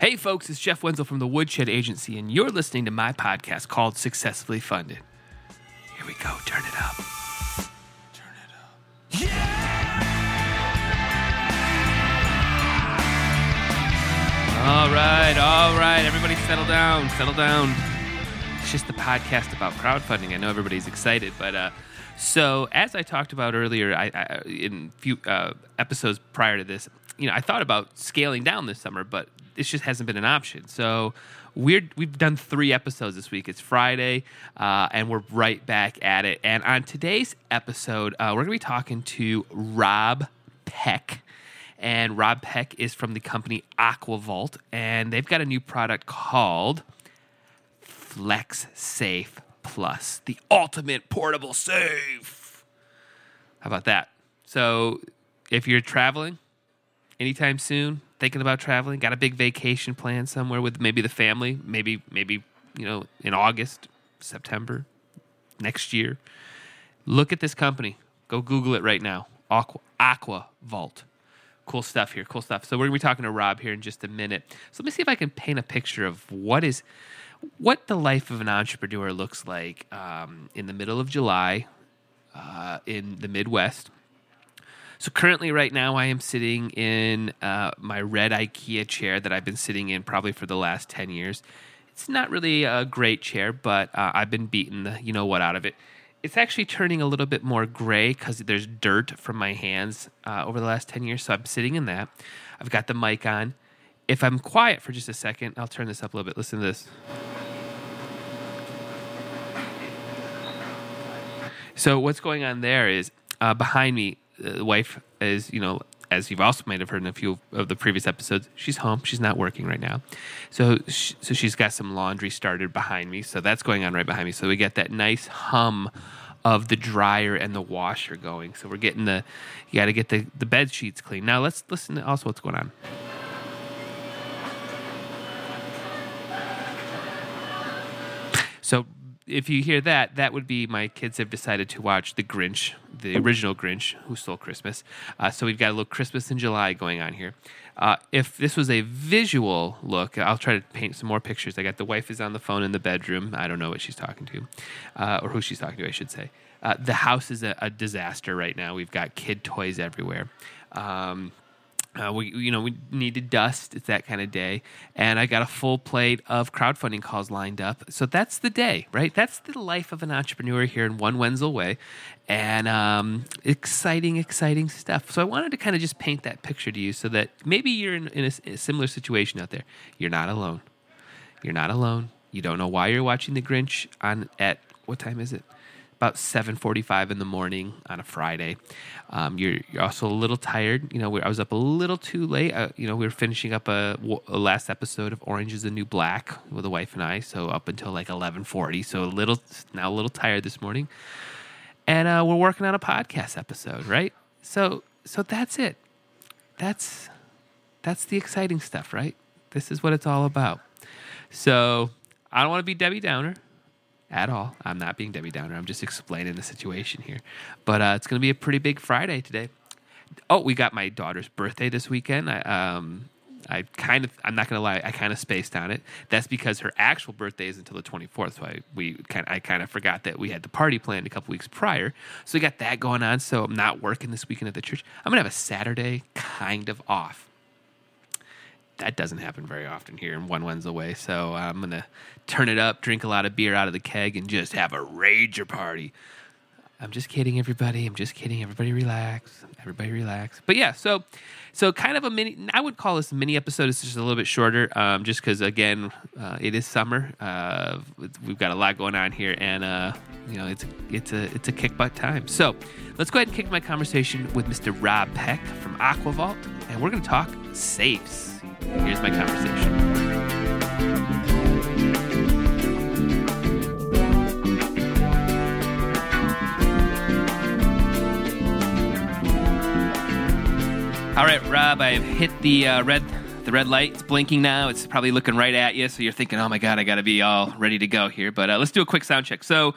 Hey, folks, it's Jeff Wenzel from the Woodshed Agency, and you're listening to my podcast called Successfully Funded. Here we go. Turn it up. Turn it up. Yeah! All right, all right. Everybody settle down, settle down. It's just the podcast about crowdfunding. I know everybody's excited, but uh, so as I talked about earlier, I, I in few uh, episodes prior to this, you know, I thought about scaling down this summer, but this just hasn't been an option. So we're we've done three episodes this week. It's Friday, uh, and we're right back at it. And on today's episode, uh, we're going to be talking to Rob Peck. And Rob Peck is from the company AquaVault, and they've got a new product called Flex Safe Plus, the ultimate portable safe. How about that? So, if you're traveling anytime soon, thinking about traveling, got a big vacation plan somewhere with maybe the family, maybe maybe you know in August, September, next year, look at this company. Go Google it right now. Aqua Aqua Vault. Cool stuff here. Cool stuff. So we're gonna be talking to Rob here in just a minute. So let me see if I can paint a picture of what is what the life of an entrepreneur looks like um, in the middle of July uh, in the Midwest. So currently, right now, I am sitting in uh, my red IKEA chair that I've been sitting in probably for the last ten years. It's not really a great chair, but uh, I've been beating the you know what out of it. It's actually turning a little bit more gray because there's dirt from my hands uh, over the last ten years. So I'm sitting in that. I've got the mic on. If I'm quiet for just a second, I'll turn this up a little bit. Listen to this. So what's going on there is uh, behind me, the wife is you know as you've also might have heard in a few of the previous episodes, she's home. She's not working right now, so sh- so she's got some laundry started behind me. So that's going on right behind me. So we get that nice hum of the dryer and the washer going. So we're getting the you got to get the the bed sheets clean. Now let's listen to also what's going on. So if you hear that, that would be my kids have decided to watch The Grinch, the original Grinch who stole Christmas. Uh, so we've got a little Christmas in July going on here. Uh, if this was a visual look, I'll try to paint some more pictures. I got the wife is on the phone in the bedroom. I don't know what she's talking to, uh, or who she's talking to, I should say. Uh, the house is a, a, disaster right now. We've got kid toys everywhere. Um, uh, we you know we need to dust. It's that kind of day, and I got a full plate of crowdfunding calls lined up. So that's the day, right? That's the life of an entrepreneur here in one Wenzel way, and um, exciting, exciting stuff. So I wanted to kind of just paint that picture to you, so that maybe you're in, in a, a similar situation out there. You're not alone. You're not alone. You don't know why you're watching The Grinch on at what time is it? About 7.45 in the morning on a friday. Um, you're, you're also a little tired. You know i was up a little too late. Uh, you know we were finishing up a, a, last episode of orange is the new black with the wife and i so up until like 11.40 so a little now a little tired this morning. And uh, we're working on a podcast episode right? So so that's it. That's that's the exciting stuff right? This is what it's all about. So i don't want to be debbie downer at all. I'm not being Debbie Downer. I'm just explaining the situation here. But uh, it's going to be a pretty big Friday today. Oh, we got my daughter's birthday this weekend. I, um, I kind of, I'm not going to lie, I kind of spaced on it. That's because her actual birthday is until the 24th. So I, we kind I kind of forgot that we had the party planned a couple weeks prior. So we got that going on. So I'm not working this weekend at the church. I'm going to have a Saturday kind of off that doesn't happen very often here in one Wenzel way. So I'm gonna turn it up, drink a lot of beer out of the keg, and just have a rager party. I'm just kidding, everybody. I'm just kidding. Everybody relax. Everybody relax. But yeah, so so kind of a mini. I would call this a mini episode. It's just a little bit shorter, um, just because again, uh, it is summer. Uh, we've got a lot going on here, and uh, you know, it's it's a it's a kick butt time. So let's go ahead and kick my conversation with Mr. Rob Peck from AquaVault, and we're going to talk safes. Here's my conversation. All right, Rob, I've hit the uh, red the red light. It's blinking now. It's probably looking right at you, so you're thinking, "Oh my god, I got to be all ready to go here." But uh, let's do a quick sound check. So,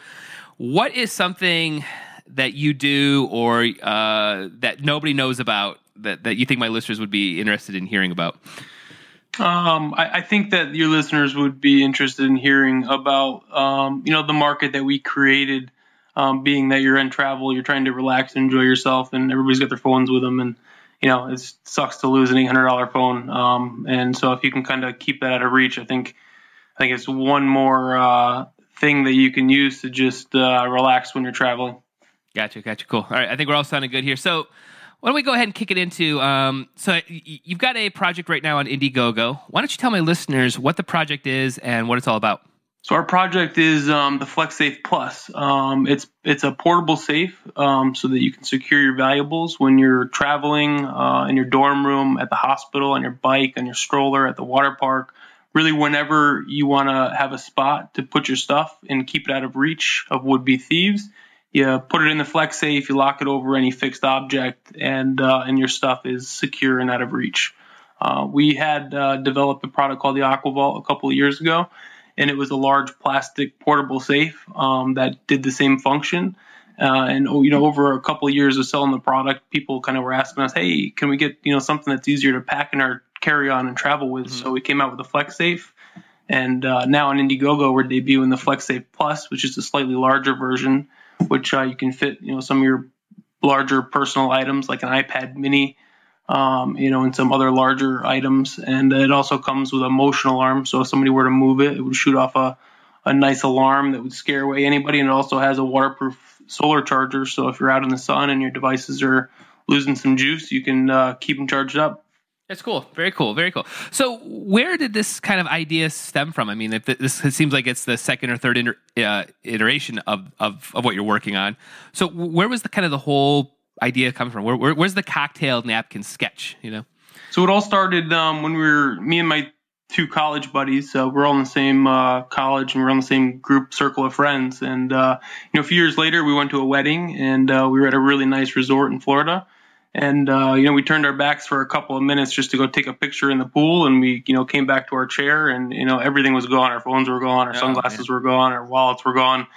what is something that you do or uh, that nobody knows about that that you think my listeners would be interested in hearing about? Um, I, I, think that your listeners would be interested in hearing about, um, you know, the market that we created. Um, being that you're in travel, you're trying to relax and enjoy yourself, and everybody's got their phones with them, and you know it sucks to lose an $800 phone. Um, and so if you can kind of keep that out of reach, I think I think it's one more uh, thing that you can use to just uh, relax when you're traveling. Gotcha, gotcha, cool. All right, I think we're all sounding good here. So why don't we go ahead and kick it into? Um, so you've got a project right now on Indiegogo. Why don't you tell my listeners what the project is and what it's all about? So our project is um, the FlexSafe Plus. Um, it's it's a portable safe um, so that you can secure your valuables when you're traveling uh, in your dorm room, at the hospital, on your bike, on your stroller, at the water park. Really, whenever you want to have a spot to put your stuff and keep it out of reach of would-be thieves, you put it in the flex safe, you lock it over any fixed object, and uh, and your stuff is secure and out of reach. Uh, we had uh, developed a product called the AquaVault a couple of years ago, and it was a large plastic portable safe um, that did the same function. Uh, and you know, over a couple of years of selling the product, people kind of were asking us, "Hey, can we get you know something that's easier to pack in our carry-on and travel with?" Mm-hmm. So we came out with a Flex Safe, and uh, now on Indiegogo we're debuting the Flex Safe Plus, which is a slightly larger version which uh, you can fit, you know, some of your larger personal items like an iPad Mini, um, you know, and some other larger items. And it also comes with a motion alarm, so if somebody were to move it, it would shoot off a, a nice alarm that would scare away anybody. And it also has a waterproof solar charger, so if you're out in the sun and your devices are losing some juice, you can uh, keep them charged up. That's cool. Very cool. Very cool. So, where did this kind of idea stem from? I mean, this it seems like it's the second or third inter, uh, iteration of, of of what you're working on. So, where was the kind of the whole idea coming from? Where, where where's the cocktail napkin sketch? You know. So it all started um, when we were me and my two college buddies. So we're all in the same uh, college and we're on the same group circle of friends. And uh, you know, a few years later, we went to a wedding and uh, we were at a really nice resort in Florida and uh, you know we turned our backs for a couple of minutes just to go take a picture in the pool and we you know came back to our chair and you know everything was gone our phones were gone our oh, sunglasses were gone our wallets were gone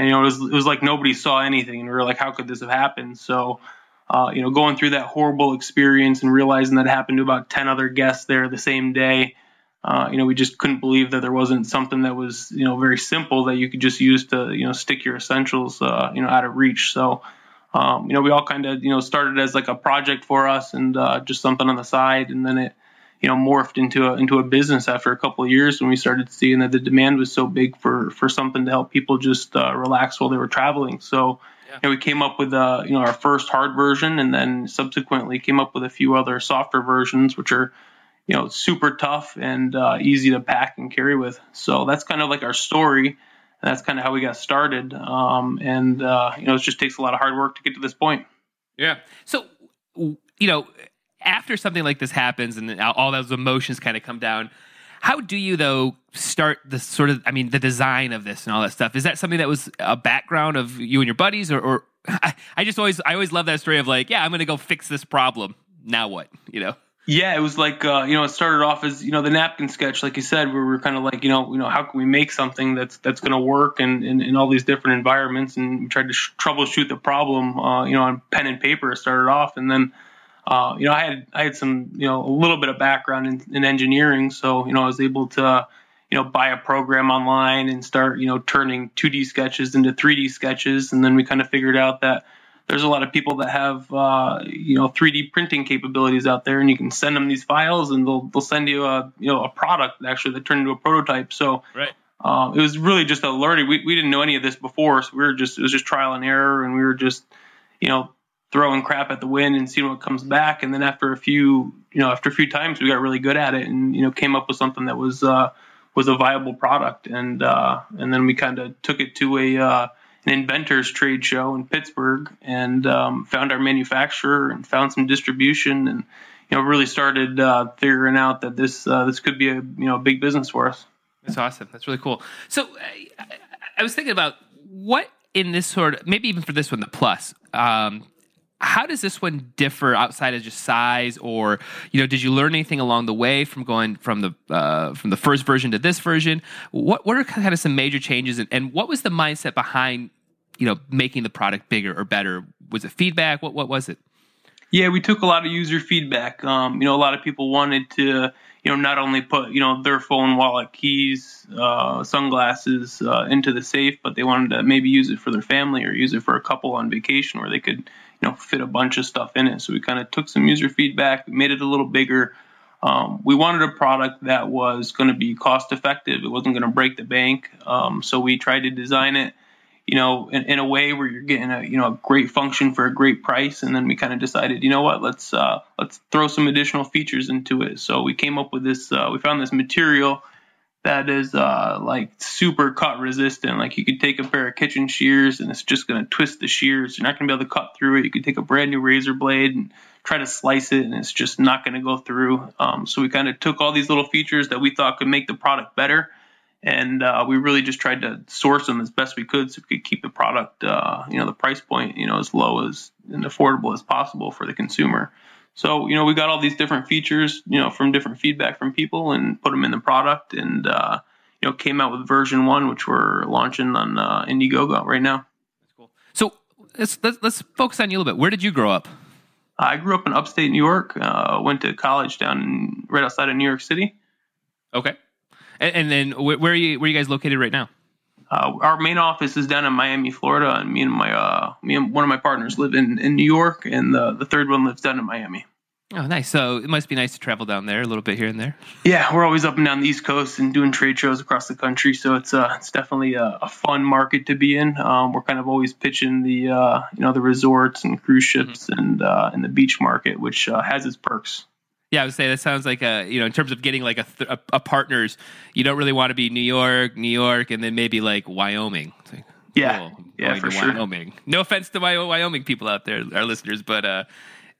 and you know it was, it was like nobody saw anything and we were like how could this have happened? So uh, you know going through that horrible experience and realizing that happened to about 10 other guests there the same day uh, you know we just couldn't believe that there wasn't something that was you know very simple that you could just use to you know stick your essentials uh, you know out of reach. So um, you know, we all kind of, you know, started as like a project for us and uh, just something on the side, and then it, you know, morphed into a into a business after a couple of years when we started seeing that the demand was so big for for something to help people just uh, relax while they were traveling. So, yeah. you know, we came up with uh, you know our first hard version, and then subsequently came up with a few other softer versions, which are you know super tough and uh, easy to pack and carry with. So that's kind of like our story And that's kind of how we got started. Um, and uh, you know, it just takes a lot of hard work to get to this point. Yeah. So you know, after something like this happens and all those emotions kind of come down, how do you though start the sort of I mean the design of this and all that stuff? Is that something that was a background of you and your buddies, or, or I, I just always I always love that story of like, yeah, I'm to go fix this problem. Now what? You know. Yeah, it was like uh, you know, it started off as you know the napkin sketch, like you said, where we were kind of like you know, you know, how can we make something that's that's to work in, in, in all these different environments, and we tried to sh- troubleshoot the problem, uh, you know, on pen and paper. It started off, and then uh, you know, I had I had some you know a little bit of background in, in engineering, so you know, I was able to you know buy a program online and start you know turning 2D sketches into 3D sketches, and then we kind of figured out that there's a lot of people that have uh, you know 3D printing capabilities out there, and you can send them these files, and they'll they'll send you a you know a product actually that turned into a prototype. So right. Uh, it was really just a learning. We, we didn't know any of this before, so we were just it was just trial and error, and we were just you know throwing crap at the wind and seeing what comes back. And then after a few you know after a few times, we got really good at it, and you know came up with something that was uh, was a viable product, and uh, and then we kind of took it to a uh, an inventors trade show in Pittsburgh and um, found our manufacturer and found some distribution and you know really started uh, figuring out that this uh, this could be a you know a big business for us. That's awesome. That's really cool. So I, I was thinking about what in this sort of maybe even for this one the plus. Um, how does this one differ outside of just size or you know did you learn anything along the way from going from the uh, from the first version to this version? What what are kind of some major changes and, and what was the mindset behind you know making the product bigger or better? Was it feedback? What what was it? Yeah, we took a lot of user feedback. Um, you know, a lot of people wanted to, you know, not only put, you know, their phone, wallet, keys, uh, sunglasses uh, into the safe, but they wanted to maybe use it for their family or use it for a couple on vacation where they could, you know, fit a bunch of stuff in it. So we kind of took some user feedback, made it a little bigger. Um, we wanted a product that was going to be cost effective. It wasn't going to break the bank. Um, so we tried to design it you know, in, in, a way where you're getting a you know a great function for a great price, and then we kind of decided, you know what, let's uh, let's throw some additional features into it. So we came up with this. Uh, we found this material that is uh, like super cut resistant. Like you could take a pair of kitchen shears, and it's just going to twist the shears. You're not going to be able to cut through it. You could take a brand new razor blade and try to slice it, and it's just not going to go through. Um, so we kind of took all these little features that we thought could make the product better and uh, we really just tried to source them as best we could so we could keep the product, uh, you know, the price point, you know, as low as and affordable as possible for the consumer. So, you know, we got all these different features, you know, from different feedback from people and put them in the product and, uh, you know, came out with version one, which we're launching on uh, Indiegogo right now. That's cool. So let's, let's, let's focus on you a little bit. Where did you grow up? I grew up in upstate New York, uh, went to college down in, right outside of New York City. Okay. And, and then where are you? Where are you guys located right now? Uh, our main office is down in Miami, Florida, and me and my uh, me and one of my partners live in, in New York, and the the third one lives down in Miami. Oh, nice. So it must be nice to travel down there a little bit here and there. Yeah, we're always up and down the East Coast and doing trade shows across the country. So it's uh, it's definitely a, a fun market to be in. Um, we're kind of always pitching the uh, you know the resorts and cruise ships mm-hmm. and uh, and the beach market, which uh, has its perks. Yeah, I would say that sounds like a you know in terms of getting like a, th- a, a partners, you don't really want to be New York, New York, and then maybe like Wyoming. Like, yeah, oh, yeah, for sure. Wyoming. No offense to my Wyoming people out there, our listeners, but uh,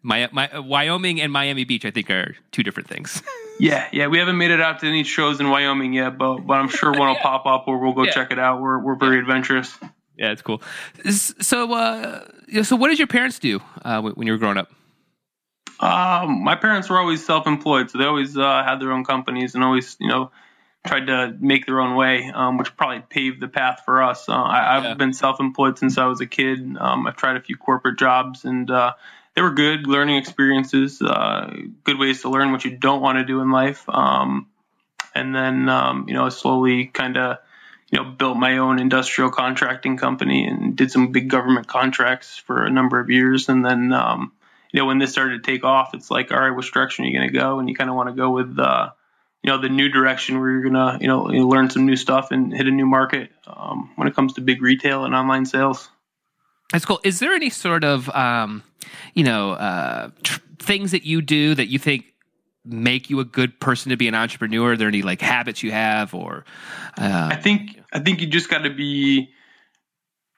my, my Wyoming and Miami Beach, I think, are two different things. yeah, yeah, we haven't made it out to any shows in Wyoming yet, but but I'm sure one will yeah. pop up, or we'll go yeah. check it out. We're we're very yeah. adventurous. Yeah, it's cool. So, uh, so what did your parents do uh, when you were growing up? Um, my parents were always self-employed, so they always uh, had their own companies and always, you know, tried to make their own way, um, which probably paved the path for us. Uh, I, have yeah. been self-employed since I was a kid. Um, I've tried a few corporate jobs, and uh, they were good learning experiences, uh, good ways to learn what you don't want to do in life. Um, and then, um, you know, slowly kind of, you know, built my own industrial contracting company and did some big government contracts for a number of years, and then um, you know, when this started to take off, it's like, all right, which direction are you going to go? And you kind of want to go with, uh, you know, the new direction where you're going to, you know, you learn some new stuff and hit a new market um, when it comes to big retail and online sales. That's cool. Is there any sort of, um, you know, uh, tr- things that you do that you think make you a good person to be an entrepreneur? Are there any like habits you have or? Uh, I think I think you just got to be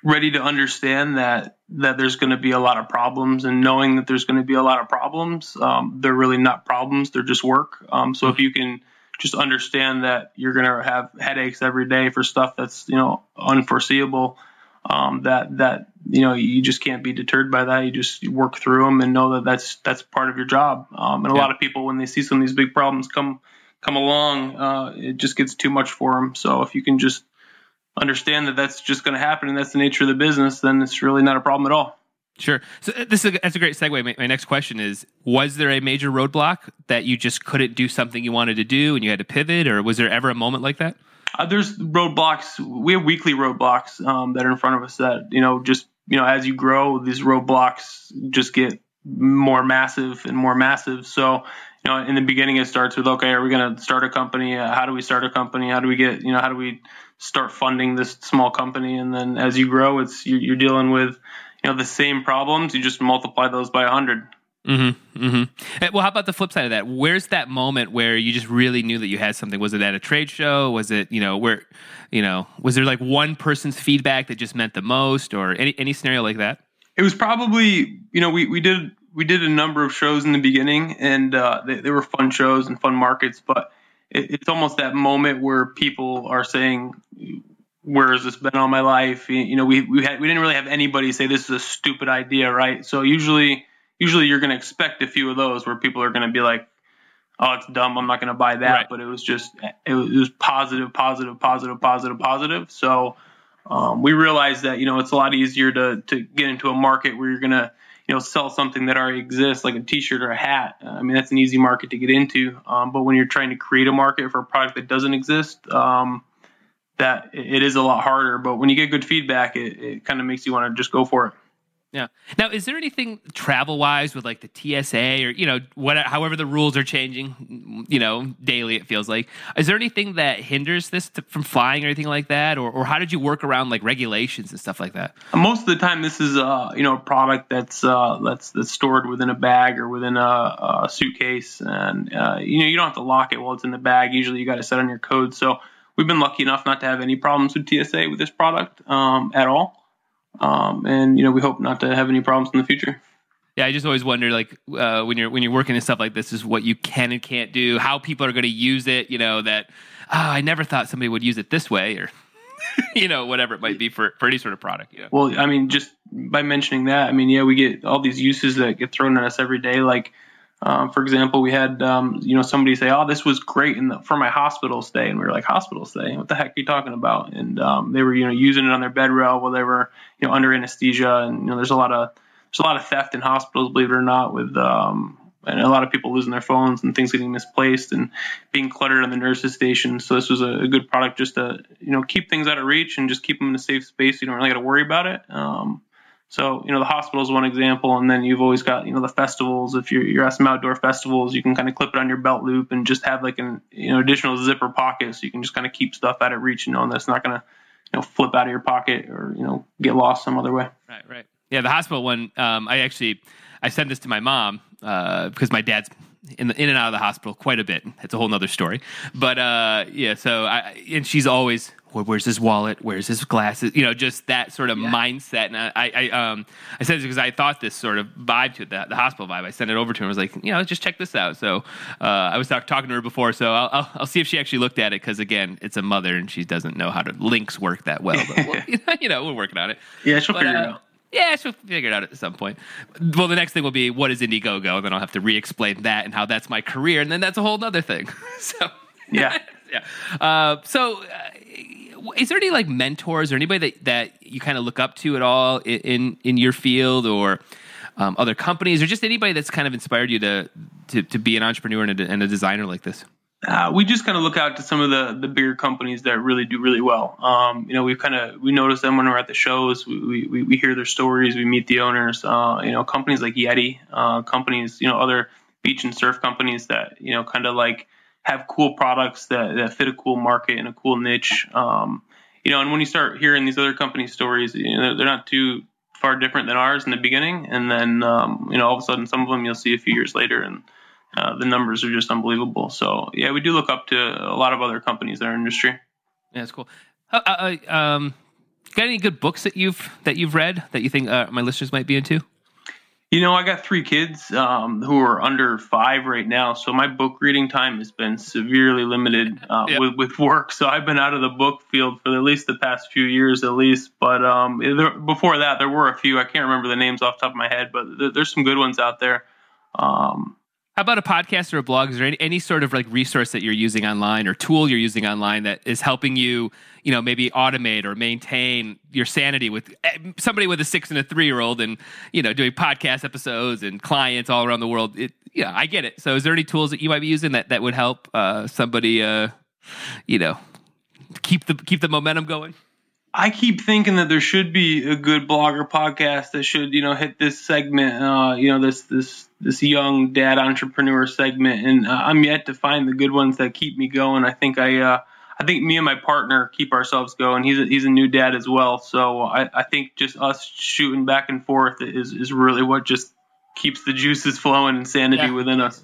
ready to understand that that there's going to be a lot of problems and knowing that there's going to be a lot of problems um, they're really not problems they're just work. Um, so if you can just understand that you're going to have headaches every day for stuff that's you know unforeseeable um, that that you know you just can't be deterred by that. You just work through them and know that that's that's part of your job. Um, and a yeah. lot of people when they see some of these big problems come come along uh, it just gets too much for them so if you can just understand that that's just going to happen and that's the nature of the business, then it's really not a problem at all. Sure. So uh, this is a, that's a great segue. My, my, next question is: Was there a major roadblock that you just couldn't do something you wanted to do and you had to pivot, or was there ever a moment like that? Uh, there's roadblocks. We have weekly roadblocks um, that are in front of us. That you know, just you know, as you grow, these roadblocks just get more massive and more massive. So you know, in the beginning, it starts with, okay, are we going to start a company? Uh, how do we start a company? How do we get, you know, how do we start funding this small company? And then as you grow, it's you're, you're dealing with, you know, the same problems. You just multiply those by a hundred. Mm-hmm, mm-hmm. Well, how about the flip side of that? Where's that moment where you just really knew that you had something? Was it at a trade show? Was it, you know, where, you know, was there like one person's feedback that just meant the most, or any any scenario like that? It was probably, you know, we we did we did a number of shows in the beginning, and uh, they, they, were fun shows and fun markets. But it's almost that moment where people are saying, "Where has this been all my life?" You know, we we had we didn't really have anybody say this is a stupid idea, right? So usually, usually you're going to expect a few of those where people are going to be like, "Oh, it's dumb. I'm not going to buy that." Right. But it was just it was, it was positive, positive, positive, positive, positive. So um, we realized that you know it's a lot easier to to get into a market where you're going to you know sell something that already exists, like a T-shirt or a hat. I mean, that's an easy market to get into. Um, but when you're trying to create a market for a product that doesn't exist, um, that it is a lot harder. But when you get good feedback, it, it kind of makes you want to just go for it. Yeah. Now, is there anything travel wise with like the TSA or you know what, however the rules are changing, you know, daily it feels like. Is there anything that hinders this to, from flying or anything like that, or, or how did you work around like regulations and stuff like that? Most of the time, this is uh you know a product that's uh that's that's stored within a bag or within a, a suitcase, and uh, you know you don't have to lock it while it's in the bag. Usually, you got to set on your code. So we've been lucky enough not to have any problems with TSA with this product um, at all. Um, and you know, we hope not to have any problems in the future. Yeah, I just always wonder, like uh, when you're when you're working in stuff like this, is what you can and can't do, how people are going to use it. You know that oh, I never thought somebody would use it this way, or you know whatever it might be for for any sort of product. Yeah. Well, I mean, just by mentioning that, I mean, yeah, we get all these uses that get thrown at us every day, like um, for example, we had um, you know somebody say, "Oh, this was great the, for my hospital stay," and we were like, "Hospital stay? What the heck are you talking about?" And um, they were you know using it on their bed rail while they were you know under anesthesia, and you know there's a lot of there's a lot of theft in hospitals, believe it or not, with um, and a lot of people losing their phones and things getting misplaced and being cluttered on the nurses station. So this was a, a good product just to you know keep things out of reach and just keep them in a safe space. You don't really got to worry about it. Um, so, you know, the hospital is one example, and then you've always got, you know, the festivals. If you're, you're at some outdoor festivals, you can kind of clip it on your belt loop and just have like an, you know, additional zipper pocket, so you can just kind of keep stuff out of reach, and that's not going to, you know, flip out of your pocket or you know get lost some other way. Right, right. Yeah, the hospital one. Um, I actually I sent this to my mom uh, because my dad's in, the, in and out of the hospital quite a bit. It's a whole nother story. But uh, yeah, so I and she's always where's his wallet? Where's his glasses? You know, just that sort of yeah. mindset. And I, I, um, I said this because I thought this sort of vibe to the, the hospital vibe. I sent it over to her. I was like, you know, just check this out. So uh, I was talk, talking to her before, so I'll, I'll, I'll, see if she actually looked at it because again, it's a mother and she doesn't know how to links work that well. But we'll, you know, we're working on it. Yeah, she'll but, figure uh, it out. Yeah, she'll figure it out at some point. Well, the next thing will be what is Indiegogo, and then I'll have to re-explain that and how that's my career, and then that's a whole other thing. so yeah, yeah. Uh, so, uh, is there any like mentors or anybody that, that you kind of look up to at all in in, your field or um, other companies or just anybody that's kind of inspired you to to, to be an entrepreneur and a, and a designer like this? Uh, we just kind of look out to some of the the bigger companies that really do really well. Um, you know, we kind of we notice them when we're at the shows. We, we, we hear their stories. We meet the owners. Uh, you know, companies like Yeti, uh, companies, you know, other beach and surf companies that you know kind of like have cool products that, that fit a cool market and a cool niche. Um, you know, and when you start hearing these other company stories, you know, they're not too far different than ours in the beginning, and then um, you know, all of a sudden, some of them you'll see a few years later, and uh, the numbers are just unbelievable. So yeah, we do look up to a lot of other companies in our industry. Yeah, that's cool. Uh, uh, uh um, got any good books that you've that you've read that you think uh, my listeners might be into? You know, I got three kids um, who are under five right now, so my book reading time has been severely limited uh, yep. with, with work. So I've been out of the book field for at least the past few years, at least. But um, there, before that, there were a few. I can't remember the names off the top of my head, but there, there's some good ones out there. Um, how about a podcast or a blog? Is there any, any sort of like resource that you're using online or tool you're using online that is helping you, you know, maybe automate or maintain your sanity with eh, somebody with a six and a three year old and, you know, doing podcast episodes and clients all around the world? It, yeah, I get it. So is there any tools that you might be using that, that would help uh, somebody, uh, you know, keep the keep the momentum going? I keep thinking that there should be a good blogger podcast that should, you know, hit this segment, uh, you know, this this this young dad entrepreneur segment, and uh, I'm yet to find the good ones that keep me going. I think I, uh, I think me and my partner keep ourselves going. He's a, he's a new dad as well, so I, I think just us shooting back and forth is is really what just keeps the juices flowing and sanity yeah. within us.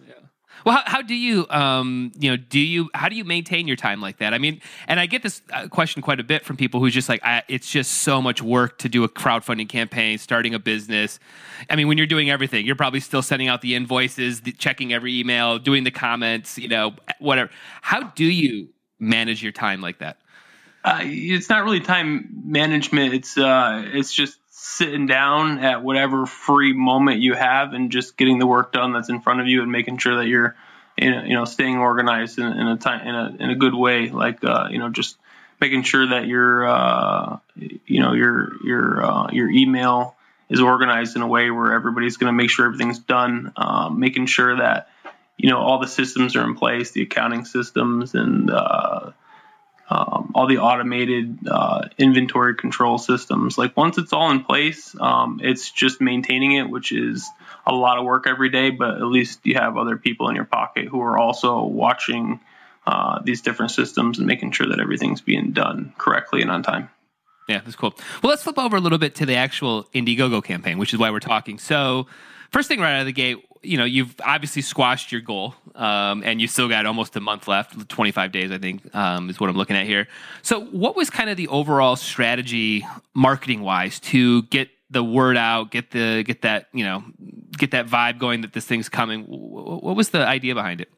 Well, how, how, do you, um, you know, do you, how do you maintain your time like that? I mean, and I get this uh, question quite a bit from people who's just like, it's just so much work to do a crowdfunding campaign, starting a business. I mean, when you're doing everything, you're probably still sending out the invoices, the, checking every email, doing the comments, you know, whatever. How do you manage your time like that? Uh, it's not really time management. It's uh, it's just sitting down at whatever free moment you have and just getting the work done that's in front of you and making sure that you're you know, you know staying organized in, in a time in a in a good way like uh, you know just making sure that your uh, you know your your uh, your email is organized in a way where everybody's going to make sure everything's done, um, making sure that you know all the systems are in place, the accounting systems and uh, um, all the automated uh, inventory control systems. Like once it's all in place, um, it's just maintaining it, which is a lot of work every day. But at least you have other people in your pocket who are also watching uh, these different systems and making sure that everything's being done correctly and on time. Yeah, that's cool. Well, let's flip over a little bit to the actual Indiegogo campaign, which is why we're talking. So, first thing right out of the gate, you know, you've obviously squashed your goal, um, and you still got almost a month left, 25 days, I think, um, is what I'm looking at here. So, what was kind of the overall strategy, marketing wise, to get the word out, get the get that you know, get that vibe going that this thing's coming? What was the idea behind it?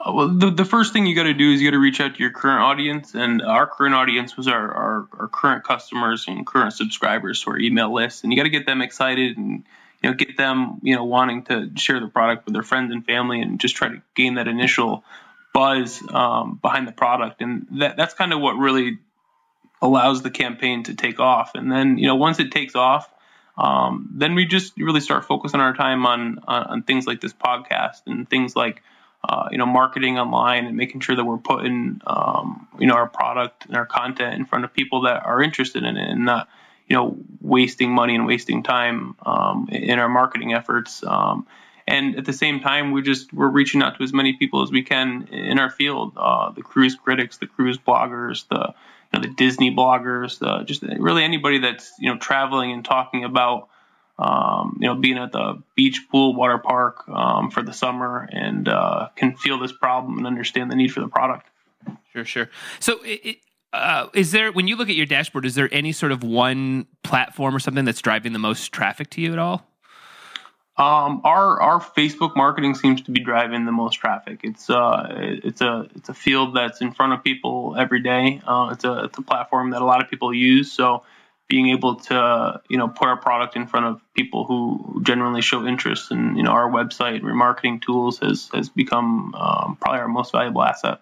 Uh, well, the, the first thing you got to do is you got to reach out to your current audience, and our current audience was our, our, our current customers and current subscribers to our email list, and you got to get them excited and you know get them you know wanting to share the product with their friends and family, and just try to gain that initial buzz um, behind the product, and that that's kind of what really allows the campaign to take off. And then you know once it takes off, um, then we just really start focusing our time on, on on things like this podcast and things like uh, you know, marketing online and making sure that we're putting, um, you know, our product and our content in front of people that are interested in it and not, you know, wasting money and wasting time um, in our marketing efforts. Um, and at the same time, we just we're reaching out to as many people as we can in our field, uh, the cruise critics, the cruise bloggers, the you know, the Disney bloggers, the, just really anybody that's you know traveling and talking about um, you know, being at the beach, pool, water park um, for the summer, and uh, can feel this problem and understand the need for the product. Sure, sure. So, it, uh, is there when you look at your dashboard, is there any sort of one platform or something that's driving the most traffic to you at all? Um, our our Facebook marketing seems to be driving the most traffic. It's uh it's a it's a field that's in front of people every day. Uh, it's a it's a platform that a lot of people use. So being able to you know put our product in front of people who generally show interest in you know our website remarketing tools has has become um, probably our most valuable asset.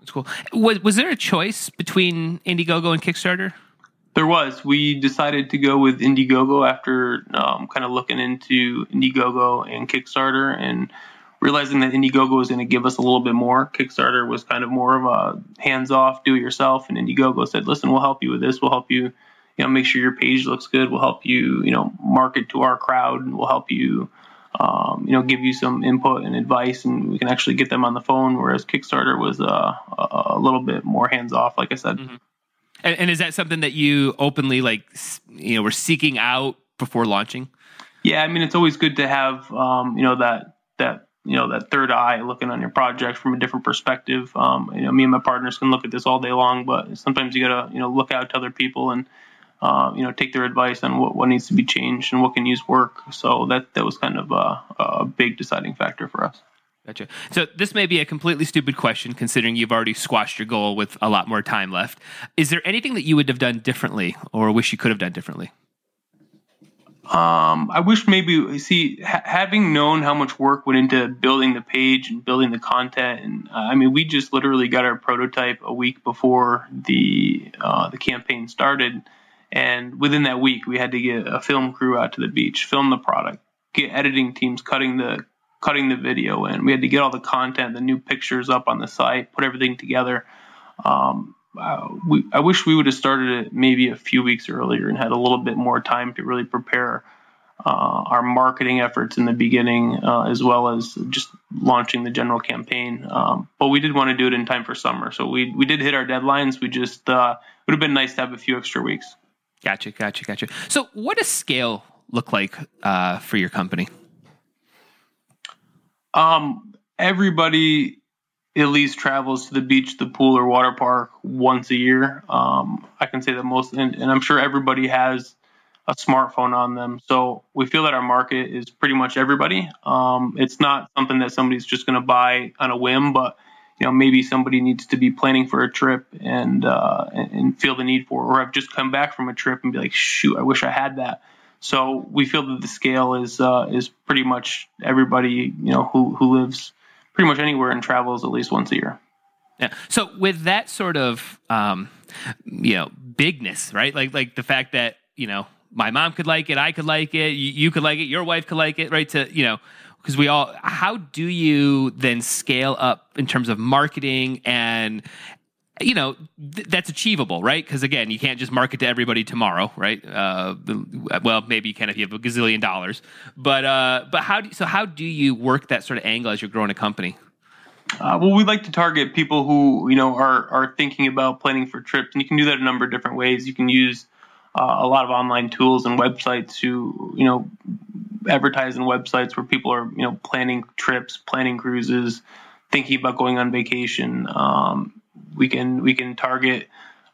That's cool. Was was there a choice between Indiegogo and Kickstarter? There was. We decided to go with Indiegogo after um, kind of looking into Indiegogo and Kickstarter and realizing that Indiegogo was going to give us a little bit more. Kickstarter was kind of more of a hands off, do it yourself, and Indiegogo said, "Listen, we'll help you with this. We'll help you." you know, make sure your page looks good. We'll help you, you know, market to our crowd, and we'll help you, um, you know, give you some input and advice, and we can actually get them on the phone. Whereas Kickstarter was uh, a little bit more hands off, like I said. Mm-hmm. And, and, is that something that you openly like, you know, were seeking out before launching? Yeah, I mean, it's always good to have, um, you know, that that you know that third eye looking on your project from a different perspective. Um, you know, me and my partners can look at this all day long, but sometimes you gotta you know look out to other people and uh, you know, take their advice on what, what needs to be changed and what can use work. So that that was kind of a, a big deciding factor for us. Gotcha. So this may be a completely stupid question, considering you've already squashed your goal with a lot more time left. Is there anything that you would have done differently, or wish you could have done differently? Um, I wish maybe see ha- having known how much work went into building the page and building the content, and uh, I mean, we just literally got our prototype a week before the uh, the campaign started and within that week, we had to get a film crew out to the beach, film the product, get editing teams cutting the cutting the video in. We had to get all the content, the new pictures up on the site, put everything together. Um, uh, we, I wish we would have started it maybe a few weeks earlier and had a little bit more time to really prepare uh, our marketing efforts in the beginning, uh, as well as just launching the general campaign. Um, but we did want to do it in time for summer, so we we did hit our deadlines. We just uh, would have been nice to have a few extra weeks. Gotcha, gotcha, gotcha. So, what does scale look like uh, for your company? Um, everybody at least travels to the beach, the pool, or water park once a year. Um, I can say that most, and, and, I'm sure everybody has a smartphone on them. So we feel that our market is pretty much everybody. Um, it's not something that somebody's just going to buy on a whim, but you know maybe somebody needs to be planning for a trip and uh, and feel the need for, or I've just come back from a trip and be like, shoot, I wish I had that. So we feel that the scale is uh, is pretty much everybody you know who who lives pretty much anywhere and travels at least once a year. Yeah. So with that sort of um, you know bigness, right? Like like the fact that you know my mom could like it, I could like it, you, you could like it, your wife could like it, right? To you know, because we all. How do you then scale up in terms of marketing and you know th- that's achievable right because again you can't just market to everybody tomorrow right uh, well maybe you can if you have a gazillion dollars but uh, but how do so how do you work that sort of angle as you're growing a company uh, well, we like to target people who you know are are thinking about planning for trips, and you can do that a number of different ways. You can use uh, a lot of online tools and websites to you know advertise in websites where people are you know planning trips, planning cruises, thinking about going on vacation. Um, we can we can target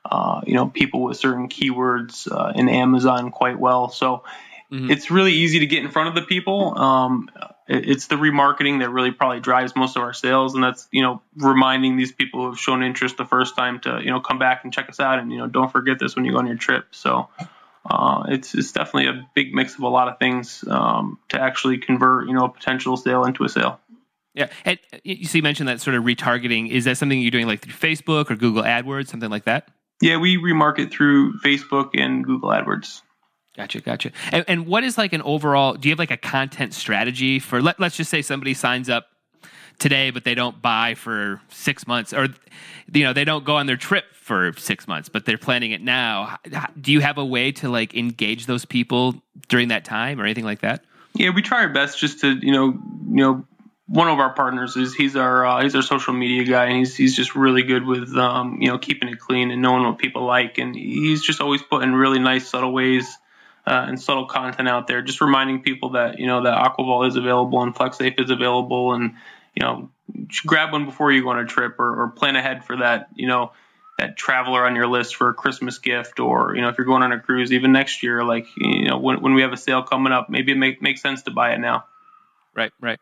uh, you know people with certain keywords uh, in Amazon quite well. So mm-hmm. it's really easy to get in front of the people. Um, it's the remarketing that really probably drives most of our sales, and that's you know reminding these people who have shown interest the first time to you know come back and check us out, and you know don't forget this when you go on your trip. So. Uh, it's, it's definitely a big mix of a lot of things um, to actually convert, you know, a potential sale into a sale. Yeah, and you see, you mentioned that sort of retargeting. Is that something you're doing like through Facebook or Google AdWords, something like that? Yeah, we remarket through Facebook and Google AdWords. Gotcha, gotcha. And, and what is like an overall? Do you have like a content strategy for? Let, let's just say somebody signs up today, but they don't buy for six months, or you know they don't go on their trip for six months, but they're planning it now. Do you have a way to like engage those people during that time or anything like that? Yeah, we try our best just to you know you know one of our partners is he's our uh, he's our social media guy and he's he's just really good with um, you know keeping it clean and knowing what people like and he's just always putting really nice subtle ways uh, and subtle content out there just reminding people that you know that AquaVault is available and FlexSafe is available and you know grab one before you go on a trip or, or plan ahead for that you know that traveler on your list for a Christmas gift or you know if you're going on a cruise even next year like you know when, when we have a sale coming up maybe it make, makes sense to buy it now right right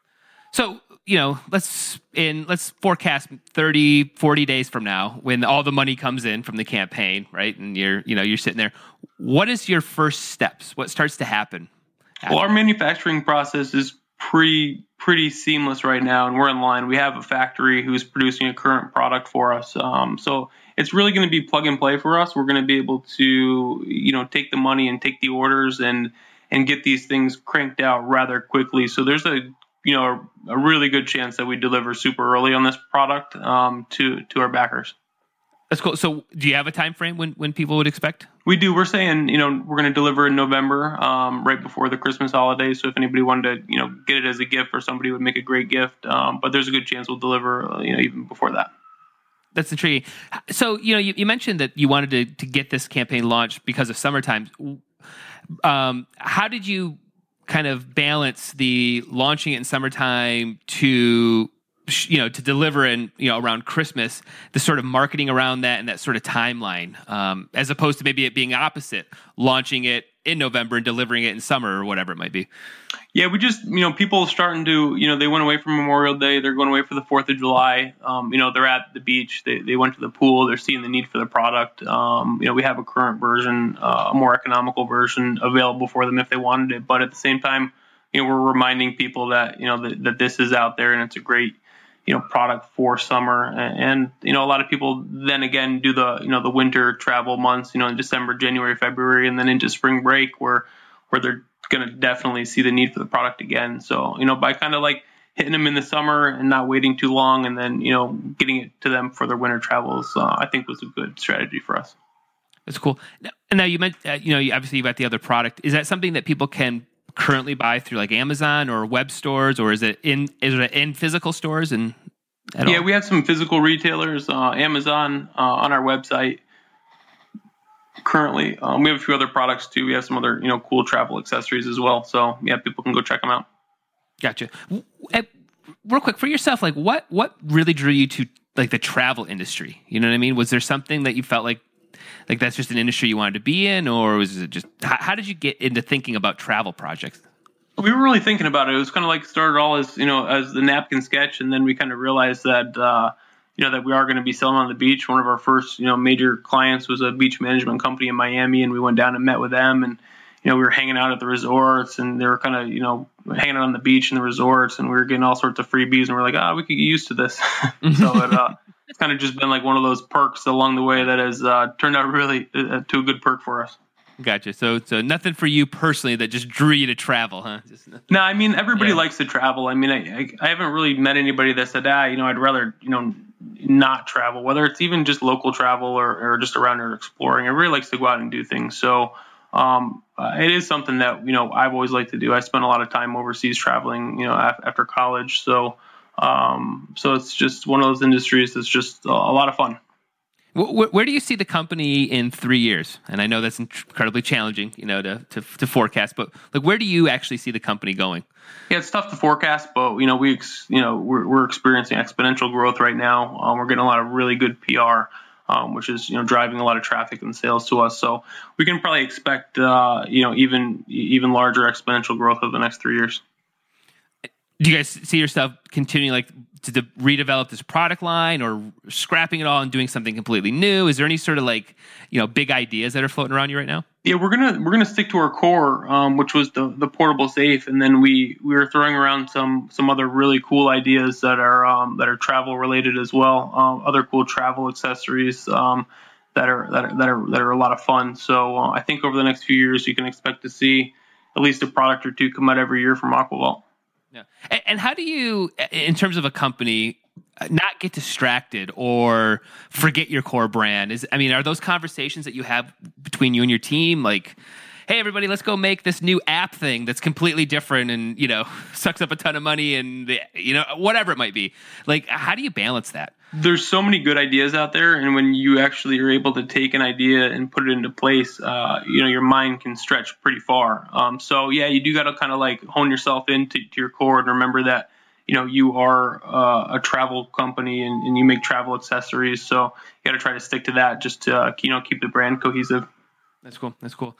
so, you know, let's in let's forecast 30, 40 days from now when all the money comes in from the campaign, right? And you're, you know, you're sitting there. What is your first steps? What starts to happen? Well, our manufacturing process is pretty pretty seamless right now, and we're in line. We have a factory who's producing a current product for us, um, so it's really going to be plug and play for us. We're going to be able to, you know, take the money and take the orders and and get these things cranked out rather quickly. So there's a you know a, really good chance that we deliver super early on this product um, to to our backers. That's cool. So, do you have a time frame when when people would expect? We do. We're saying you know we're going to deliver in November, um, right before the Christmas holidays. So if anybody wanted to you know get it as a gift or somebody would make a great gift, um, but there's a good chance we'll deliver you know even before that. That's intriguing. So you know you, you mentioned that you wanted to to get this campaign launched because of summertime. Um, how did you kind of balance the launching it in summertime to you know to deliver in you know around christmas the sort of marketing around that and that sort of timeline um, as opposed to maybe it being opposite launching it in november and delivering it in summer or whatever it might be. Yeah we just you know people starting to you know they went away from memorial day they're going away for the fourth of july um, you know they're at the beach they, they went to the pool they're seeing the need for the product um, you know we have a current version uh, a more economical version available for them if they wanted it but at the same time you know we're reminding people that you know that, that this is out there and it's a great you know product for summer. And you know a lot of people then again do the you know the winter travel months you know in december january february and then into spring break where where they're going to definitely see the need for the product again. So you know by kind of like hitting them in the summer and not waiting too long and then you know getting it to them for their winter travels uh, i think was a good strategy for us. That's cool. And now you mentioned uh, you know obviously you've got the other product. Is that something that people can currently buy through like Amazon or web stores, or is it in is it in physical stores and? yeah, all? we have some physical retailers, uh, Amazon uh, on our website currently. Um, we have a few other products too. We have some other you know cool travel accessories as well. So yeah, people can go check them out. Gotcha. Real quick for yourself, like what what really drew you to like the travel industry? You know what I mean? Was there something that you felt like like that's just an industry you wanted to be in, or was it just how, how did you get into thinking about travel projects? We were really thinking about it. It was kind of like started all as you know as the napkin sketch, and then we kind of realized that uh, you know that we are going to be selling on the beach. One of our first you know major clients was a beach management company in Miami, and we went down and met with them, and you know we were hanging out at the resorts, and they were kind of you know hanging out on the beach in the resorts, and we were getting all sorts of freebies, and we are like, oh, we could get used to this. so it, uh, it's kind of just been like one of those perks along the way that has uh, turned out really uh, to a good perk for us. Gotcha. So, so nothing for you personally that just drew you to travel, huh? No, I mean everybody Yeah. likes to travel. I mean, I, I I haven't really met anybody that said, ah, you know, I'd rather you know not travel. Whether it's even just local travel or, or just around here exploring, everybody likes to go out and do things. So. Um, uh, it is something that you know I've always liked to do. I spent a lot of time overseas traveling, you know, af- after college. So, um, so it's just one of those industries that's just a, lot of fun. Wh- wh- Where do you see the company in three years? And I know that's incredibly challenging, you know, to, to, to forecast. But like, where do you actually see the company going? Yeah, it's tough to forecast, but you know we ex- you know we're, we're experiencing exponential growth right now. Um, we're getting a lot of really good PR, um, which is you know driving a lot of traffic and sales to us. So we can probably expect uh, you know even even larger exponential growth over the next three years. Do you guys see yourself continuing like to de- redevelop this product line, or scrapping it all and doing something completely new? Is there any sort of like you know big ideas that are floating around you right now? Yeah, we're gonna we're gonna stick to our core, um, which was the the portable safe, and then we we were throwing around some some other really cool ideas that are um, that are travel related as well. Um, other cool travel accessories um, that are that are that are that are a lot of fun. So uh, I think over the next few years, you can expect to see at least a product or two come out every year from AquaVault. Yeah. And, and how do you, in terms of a company, uh, not get distracted or forget your core brand? Is I mean, are those conversations that you have between you and your team like? Hey everybody, let's go make this new app thing that's completely different and you know sucks up a ton of money and you know whatever it might be. Like, how do you balance that? There's so many good ideas out there, and when you actually are able to take an idea and put it into place, uh, you know your mind can stretch pretty far. Um, so yeah, you do got to kind of like hone yourself into to your core and remember that you know you are uh, a travel company and, and you make travel accessories. So you got to try to stick to that just to uh, you know keep the brand cohesive. That's cool. That's cool.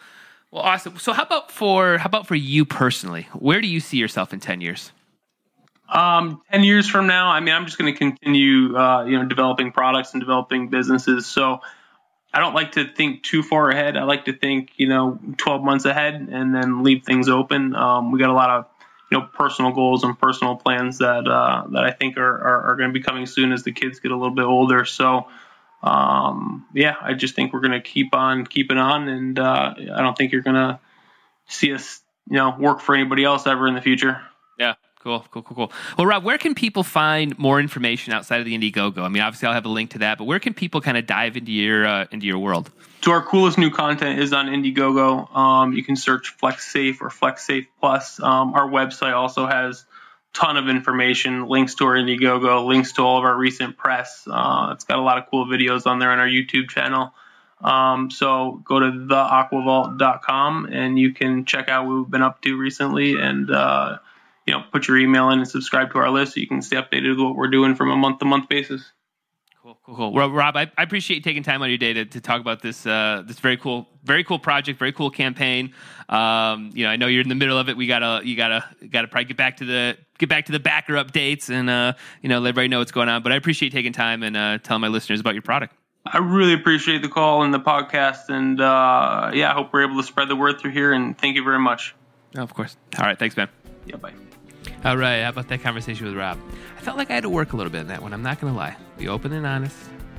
Well, awesome. So how about for how about for you personally? Where do you see yourself in ten years? Um, ten years from now, I mean, I'm just going to continue, uh, you know, developing products and developing businesses. So I don't like to think too far ahead. I like to think, you know, 12 months ahead and then leave things open. Um, we got a lot of, you know, personal goals and personal plans that uh, that I think are are, are going to be coming soon as the kids get a little bit older. So. Um, yeah, I just think we're going to keep on keeping on, and uh, I don't think you're going to see us, you know, work for anybody else ever in the future. Yeah. Cool, cool, cool, cool. Well, Rob, where can people find more information outside of the Indiegogo? I mean, obviously, I'll have a link to that, but where can people kind of dive into your uh, into your world? So our coolest new content is on Indiegogo. Um, you can search FlexSafe or FlexSafe Plus. Um, our website also has ton of information, links to our Indiegogo, links to all of our recent press. Uh, it's got a lot of cool videos on there on our YouTube channel. Um, so go to theaquavault.com and you can check out what we've been up to recently and uh, you know put your email in and subscribe to our list so you can stay updated with what we're doing from a month to month basis. Cool, cool, cool. Well, Rob, I, I appreciate you taking time out of your day to, to talk about this uh, this very cool, very cool project, very cool campaign. Um, you know, I know you're in the middle of it. We gotta, you gotta, gotta probably get back to the get back to the backer updates and uh, you know let everybody know what's going on. But I appreciate you taking time and uh, telling my listeners about your product. I really appreciate the call and the podcast, and uh, yeah, I hope we're able to spread the word through here. And thank you very much. Oh, of course. All right, thanks, man. Yeah, bye. All right, how about that conversation with Rob? I felt like I had to work a little bit in that one. I'm not going to lie. Be open and honest.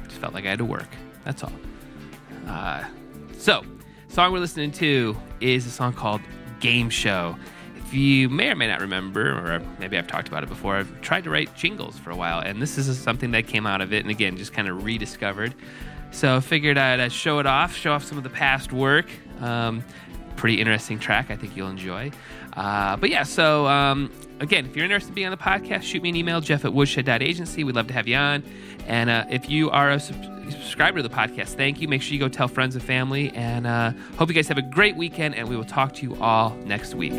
Just felt like I had to work. That's all. Uh, so, song we're listening to is a song called Game Show. If you may or may not remember, or maybe I've talked about it before, I've tried to write jingles for a while, and this is something that came out of it, and again, just kind of rediscovered. So, figured I'd uh, show it off, show off some of the past work. Um, pretty interesting track. I think you'll enjoy. Uh, but yeah, so um, again, if you're interested in being on the podcast, shoot me an email, jeff at woodshed.agency. We'd love to have you on. And uh, if you are a sub- subscriber to the podcast, thank you. Make sure you go tell friends and family. And uh, hope you guys have a great weekend, and we will talk to you all next week.